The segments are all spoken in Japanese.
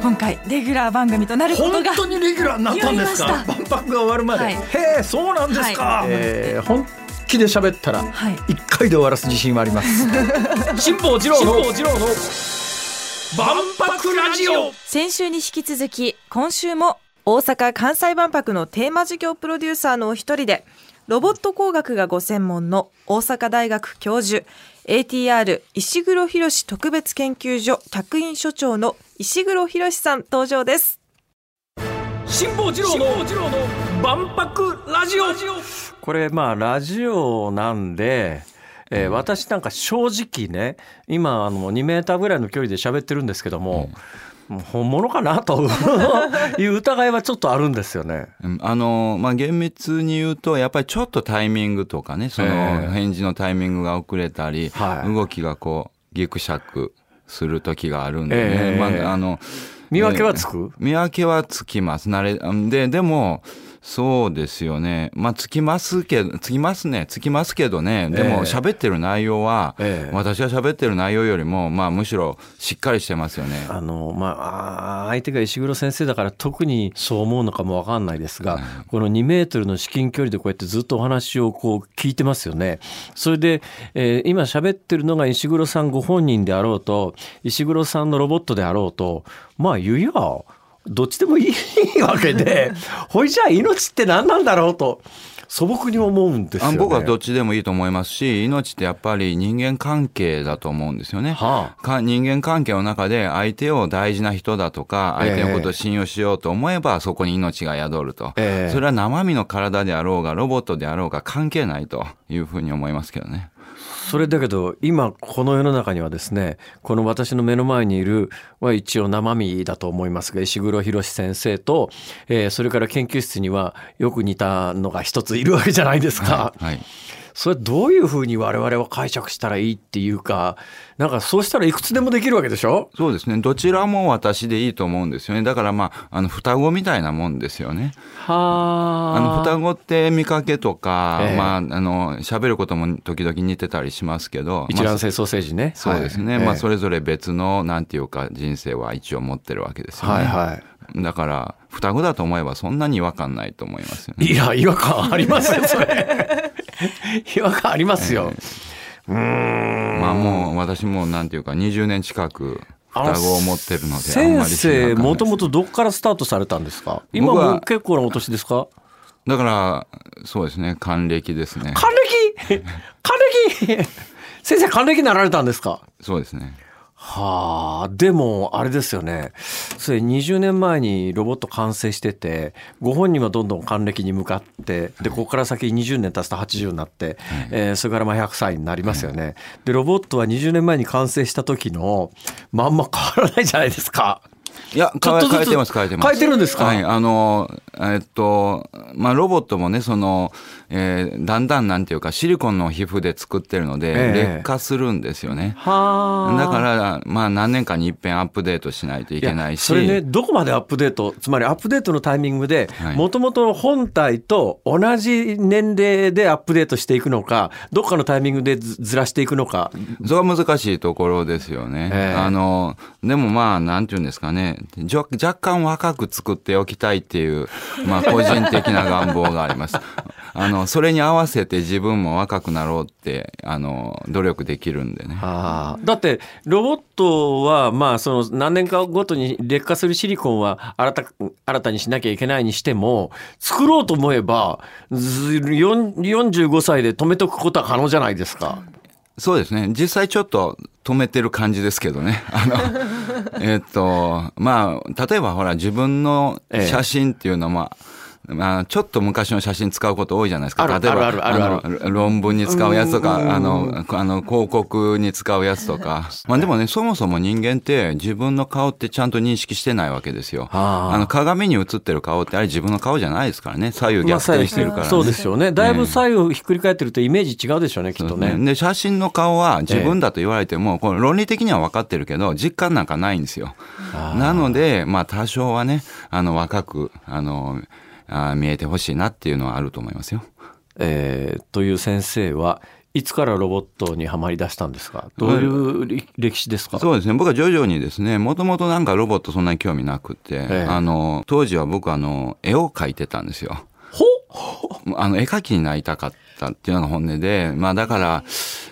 今回レギュラー番組となることが本当にレギュラーになったんですか？万博が終わるまで、はい。へえそうなんですか、はえー本気で喋ったらはい。一回で終わらす自信はあります。辛坊治郎の万博ラジオ。先週に引き続き今週も大阪・関西万博のテーマ授業プロデューサーのお一人でロボット工学がご専門の大阪大学教授 ATR 石黒博特別研究所客員所長の石黒博さん登場です。辛坊治郎の万博ラジオ。これまあラジオなんで、えー私なんか正直ね今あの2メーターぐらいの距離で喋ってるんですけども、もう本物かなと。いう疑いはちょっとあるんですよね。うんあのまあ、厳密に言うとやっぱりちょっとタイミングとかねそえのえ返事のタイミングが遅れたり、はい。動きがこうギクシャクする時があるんでね、ええ。まあ、あの見分けはつく、見分けはつきます。慣れででもそうですよね。まあつきますけどつきますね。つきますけどね。でもええ喋ってる内容は、ええ。私が喋ってる内容よりも、まあ、むしろしっかりしてますよね。あのまあ相手が石黒先生だから特にそう思うのかもわかんないですが、この2メートルの至近距離でこうやってずっとお話をこう聞いてますよね。それで、えー今喋ってるのが石黒さんご本人であろうと石黒さんのロボットであろうとまあ言うやどっちでもいいわけで ほいじゃあ命って何なんだろうと素朴に思うんですよね。あ僕はどっちでもいいと思いますし命ってやっぱり人間関係だと思うんですよね。はあか人間関係の中で相手を大事な人だとか相手のことを信用しようと思えばそこに命が宿ると、ええそれは生身の体であろうがロボットであろうが関係ないというふうに思いますけどね。それだけど今この世の中にはですねこの私の目の前にいるは一応生身だと思いますが石黒博先生と、えーそれから研究室にはよく似たのが一ついるわけじゃないですか。はい、それどういうふうに我々は解釈したらいいっていうかなんかそうしたらいくつでもできるわけでしょ？そうですね。どちらも私でいいと思うんですよね。だからまああの双子みたいなもんですよね。はあ。の双子って見かけとか、ええ。まああの喋ることも時々似てたりしますけど、まあ一卵性ソーセージね。そうですね、はい。まあそれぞれ別のなんていうか人生は一応持ってるわけですよね。はいはい。だから双子だと思えばそんなに違和感ないと思いますよね。いや違和感ありますよそれ 違和感ありますよ、うーん。まあもう私もなんていうか20年近く双子を持ってるのであん先生もともとどっからスタートされたんですか？今もう結構なお年ですか？だからそうですね還暦ですね。還暦？還暦？先生還暦になられたんですか？そうですね。はあでもあれですよねそれ20年前にロボット完成しててご本人はどんどん還暦に向かってでここから先20年経つと80になって、えーそれからまあ100歳になりますよね。でロボットは20年前に完成した時のまんま変わらないじゃないですか。いやちょっとずつ変えてます変えてます。変えてるんですか？はいあのえっとまあロボットもねその、えーだんだんなんていうかシリコンの皮膚で作ってるので、ええ劣化するんですよね。はだからまあ何年かに一遍アップデートしないといけないし。それねどこまでアップデート？つまりアップデートのタイミングではいもともとの本体と同じ年齢でアップデートしていくのかどっかのタイミングでずずらしていくのかそれは難しいところですよね。ええあの、でもまあ、なんていうんですかね、じょ若干若く作っておきたいっていう、まあ、個人的な願望があります。あの、それに合わせて自分も若くなろうって、あの、努力できるんでね。だってロボットはまあその何年かごとに劣化するシリコンは新た新たにしなきゃいけないにしても作ろうと思えば45歳で止めとくことは可能じゃないですか。そうですね。実際ちょっと止めてる感じですけどね。あの、えっと、まあ、例えばほら、自分の写真っていうのは、まあ、ちょっと昔の写真使うこと多いじゃないですか。例えば、あるあるあるあの論文に使うやつとか、あの、あの、広告に使うやつとか。まあでもね、そもそも人間って自分の顔ってちゃんと認識してないわけですよ。あの、鏡に映ってる顔ってあれ自分の顔じゃないですからね。左右逆転してるから、ねそうですよね。だいぶ左右ひっくり返ってるとイメージ違うでしょうね、きっとね。で写真の顔は自分だと言われても、これ論理的には分かってるけど実感なんかないんですよ。なのでまあ多少はねあの若くあのあ見えてほしいなっていうのはあると思いますよ。えーという先生はいつからロボットにはまり出したんですか？どういう歴史ですか、そうですね。僕は徐々にですねもともとなんかロボットそんなに興味なくて、ええ。あの当時は僕あの絵を描いてたんですよ。あの絵描きになりたかったっていうのが本音で、まあだから、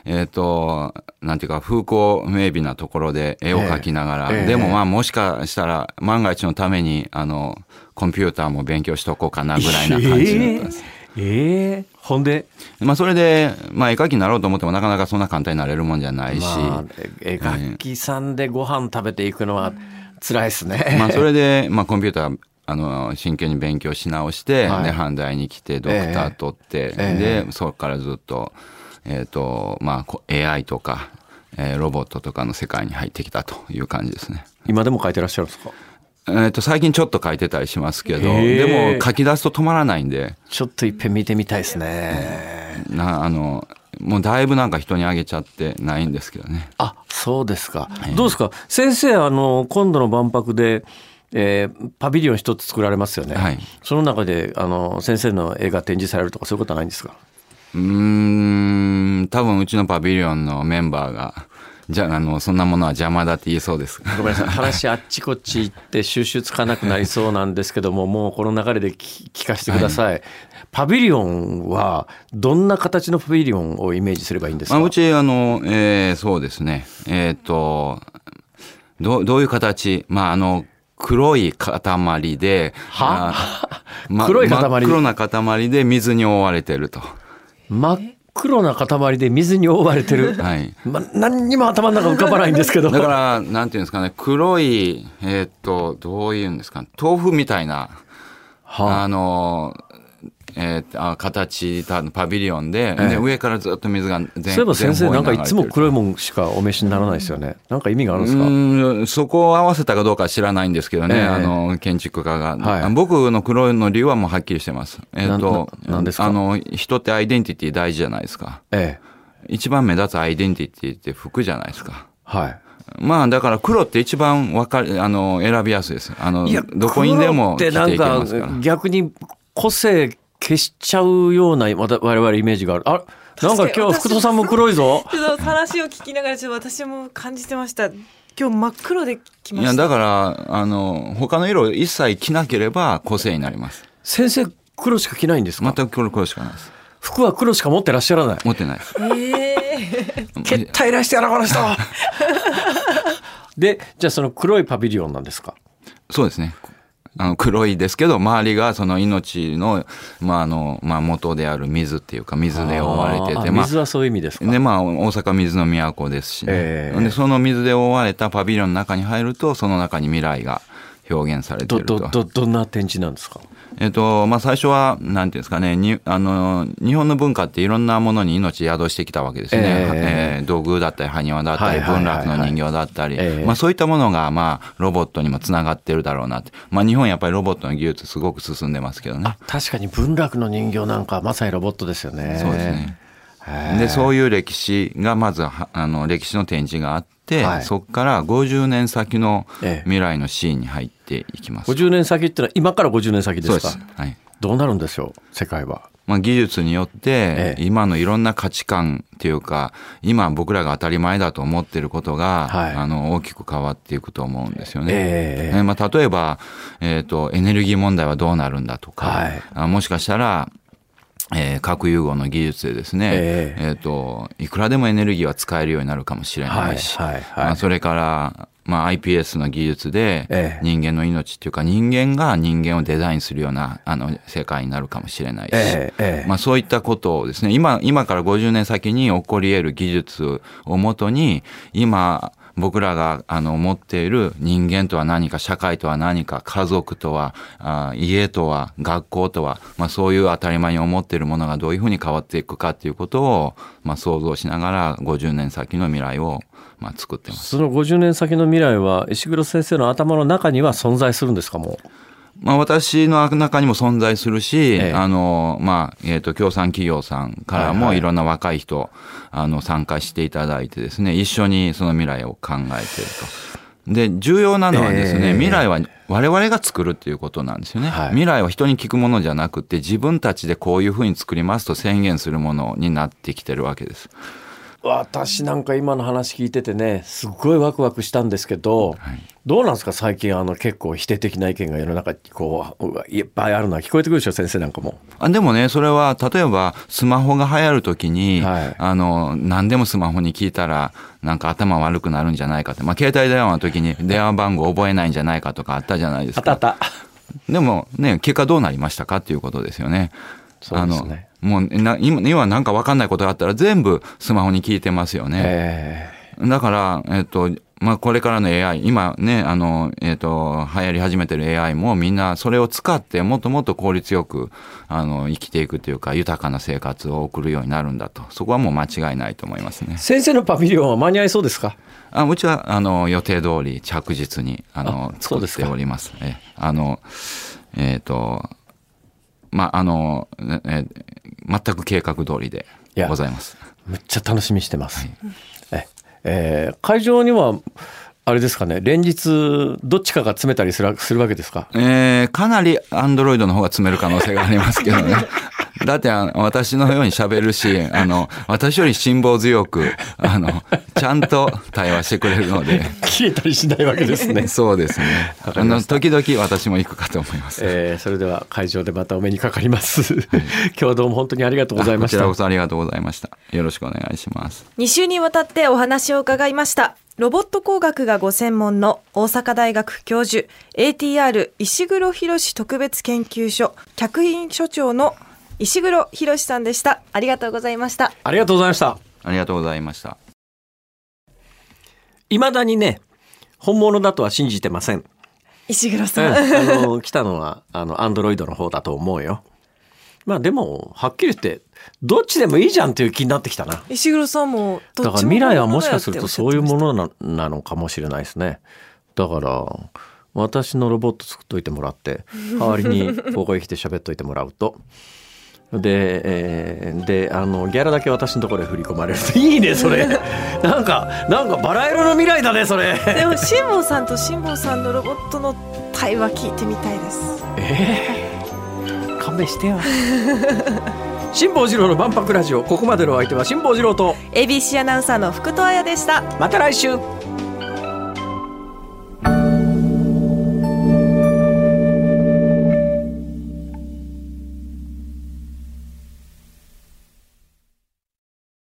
えっ、と、なんていうか風光明媚なところで絵を描きながら、ええ。でもまあもしかしたら万が一のために、あの、コンピューターも勉強しとこうかなぐらいな感じだったんです。ええ。ほんで、まあそれで、まあ絵描きになろうと思ってもなかなかそんな簡単になれるもんじゃないし、まあ、絵描きさんでご飯食べていくのは辛いですね。まあそれで、まあコンピューター、あの、真剣に勉強し直して、はい。で、阪大に来て、ドクター取って、ええ。で、そこからずっと、えっ、と、まあこ、AI とか、えーロボットとかの世界に入ってきたという感じですね。今でも書いてらっしゃるんですか？えっ、と、最近ちょっと書いてたりしますけど、でも書き出すと止まらないんで、ちょっといっぺん見てみたいですね。な、あの、もうだいぶなんか人にあげちゃってないんですけどね。あ、そうですか。どうですか？先生、あの、今度の万博で、えーパビリオン一つ作られますよね。はいその中で、あの、先生の絵が展示されるとかそういうことはないんですか？うーん、多分うちのパビリオンのメンバーが、じゃあ、あの、そんなものは邪魔だって言いそうです。ごめんなさい。話あっちこっち行って収集つかなくなりそうなんですけども、もうこの流れで聞聞かせてください。パビリオンは、どんな形のパビリオンをイメージすればいいんですか、まあ、うち、あの、えーそうですね。えっ、と、どう、どういう形？まあ、あの、黒い塊で、は？あ ま黒い塊？黒な塊で水に覆われてると。真っ黒な塊で水に覆われてる。はい。ま、何にも頭の中浮かばないんですけど。だから、なんていうんですかね、黒い、えっ、と、どういうんですか、豆腐みたいな、はあの、えーあ形たパビリオンで,、ええで上からずっと水が全そういえば先生なんかいつもい黒いもんしかお召しにならないですよね。なんか意味があるんですか？うんそこを合わせたかどうかは知らないんですけどね、ええあの建築家が、はい僕の黒いの理由はもうはっきりしてます。えっ、となんですか？あの人ってアイデンティティ大事じゃないですか。ええ。一番目立つアイデンティティって服じゃないですか。はい。まあだから黒って一番わかるあの選びやすいです。あのどこにでも着ていけますから。か逆に個性消しちゃうようなわた我々イメージがある。あ、なんか今日福戸さんも黒いぞ。ちょっと話を聞きながらちょっと私も感じてました今日真っ黒で来まいやだからあの他の色を一切着なければ個性になります。先生黒しか着ないんですか？全く黒黒しかないです。服は黒しか持ってらっしゃらない。持ってないです。ええけったいらしてやなこの人 で、じゃあその黒いパビリオンなんですか？そうですね。あの黒いですけど周りがその命の,、まああのまあ、元である水っていうか水で覆われてあてまあー水はそういう意味ですか？でまあ、大阪は水の都ですしね、ええでその水で覆われたパビリオンの中に入るとその中に未来が表現されてると。ど、ど、どんな展示なんですか？えっとまあ、最初はなんていうんですかねにあの日本の文化っていろんなものに命宿してきたわけですね、ええ。えー道具だったり埴輪だったり文楽の人形だったり、ええ。まあ、そういったものが、まあ、ロボットにもつながってるだろうなって、まあ、日本やっぱりロボットの技術すごく進んでますけどね。あ、確かに文楽の人形なんかまさにロボットですよね。そうですね。でそういう歴史がまずはあの歴史の展示があって、はいそこから50年先のええ未来のシーンに入っていきます。50年先ってのは今から50年先ですか？はい。どうなるんでしょう？世界は。まあ、技術によってええ今のいろんな価値観っていうか今僕らが当たり前だと思ってることが、はいあの大きく変わっていくと思うんですよね。ええねまあ、例えば、えー、とエネルギー問題はどうなるんだとか、はいあもしかしたらえー核融合の技術でですね、ええ。ーといくらでもエネルギーは使えるようになるかもしれないし、はいはいはい。まあ、それから、まあ、iPS の技術でええ。人間の命っていうか人間が人間をデザインするようなあの世界になるかもしれないし、まあ、そういったことをですね今今から50年先に起こり得る技術をもとに今僕らがあの持っている人間とは何か社会とは何か家族とはあ家とは学校とは、まあ、そういう当たり前に思っているものがどういうふうに変わっていくかっていうことを、まあ、想像しながら50年先の未来を、まあ、作ってます。その50年先の未来は石黒先生の頭の中には存在するんですかもう？まあ、私の中にも存在するし、ええ。あの、まあ、えっ、と、協賛企業さんからはいはい。もいろんな若い人、あの、参加していただいてですね、一緒にその未来を考えていると。で重要なのはですね、えー未来は我々が作るっていうことなんですよね、はい。未来は人に聞くものじゃなくて自分たちでこういうふうに作りますと宣言するものになってきてるわけです。私なんか今の話聞いててねすっごいワクワクしたんですけど、どうなんですか？最近あの結構否定的な意見が世の中にこういっぱいあるのは。聞こえてくるでしょ先生なんかも。あでもねそれは例えばスマホが流行る時に、はい。あの何でもスマホに聞いたらなんか頭悪くなるんじゃないかって、まあ、携帯電話の時に電話番号覚えないんじゃないかとかあったじゃないですか。でもね結果どうなりましたかっていうことですよね。そうですねもうな今今なんか分かんないことがあったら全部スマホに聞いてますよね。えだから、えっと、まあ、これからの AI、今ね、あの、えっと、流行り始めてる AI もみんなそれを使ってもっともっと効率よく、あの、生きていくというか、豊かな生活を送るようになるんだと。そこはもう間違いないと思いますねー。先生のパビリオンは間に合いそうですか？あうちは、あの、予定通り着実に、あの、あ作っております。え、あの、えっと、まあ、あの、え、全く計画通りでございます。めっちゃ楽しみにしてます。ええー会場にはあれですかね連日どっちかが詰めたりするするわけですか？えーかなりアンドロイドの方が詰める可能性がありますけどね。だってあの私のように喋るし、あの、私より辛抱強く、あの、ちゃんと対話してくれるので、消えたりしないわけですね。そうですね。あの、時々私も行くかと思います。えーそれでは会場でまたお目にかかります。今日はどう も本当にありがとうございましたこちらこ。そありがとうございました。よろしくお願いします。2週にわたってお話を伺いました。ロボット工学がご専門の大阪大学教授 ATR 石黒博特別研究所客員所長の石黒博さんでした。ありがとうございました。ありがとうございました。ありがとうございました。いまだにね本物だとは信じてません。石黒うんさん。あの来たのはあのアンドロイドの方だと思うよ。まあでもはっきり言ってどっちでもいいじゃんっていう気になってきたな。石黒さんもどだから未来はもしかするとそういうもののななのかもしれないですね。だから私のロボット作っといてもらって代わりに ここへ来て喋っといてもらうと。で、えーであのギャラだけ私のところへ振り込まれると。いいねそれ。なんかなんかバラ色の未来だねそれ。でも辛坊さんと辛坊さんのロボットの対話聞いてみたいです。えー、勘弁してよ。辛坊治郎の万博ラジオ。ここまでのお相手は辛坊治郎と。ABC アナウンサーの福戸彩でした。また来週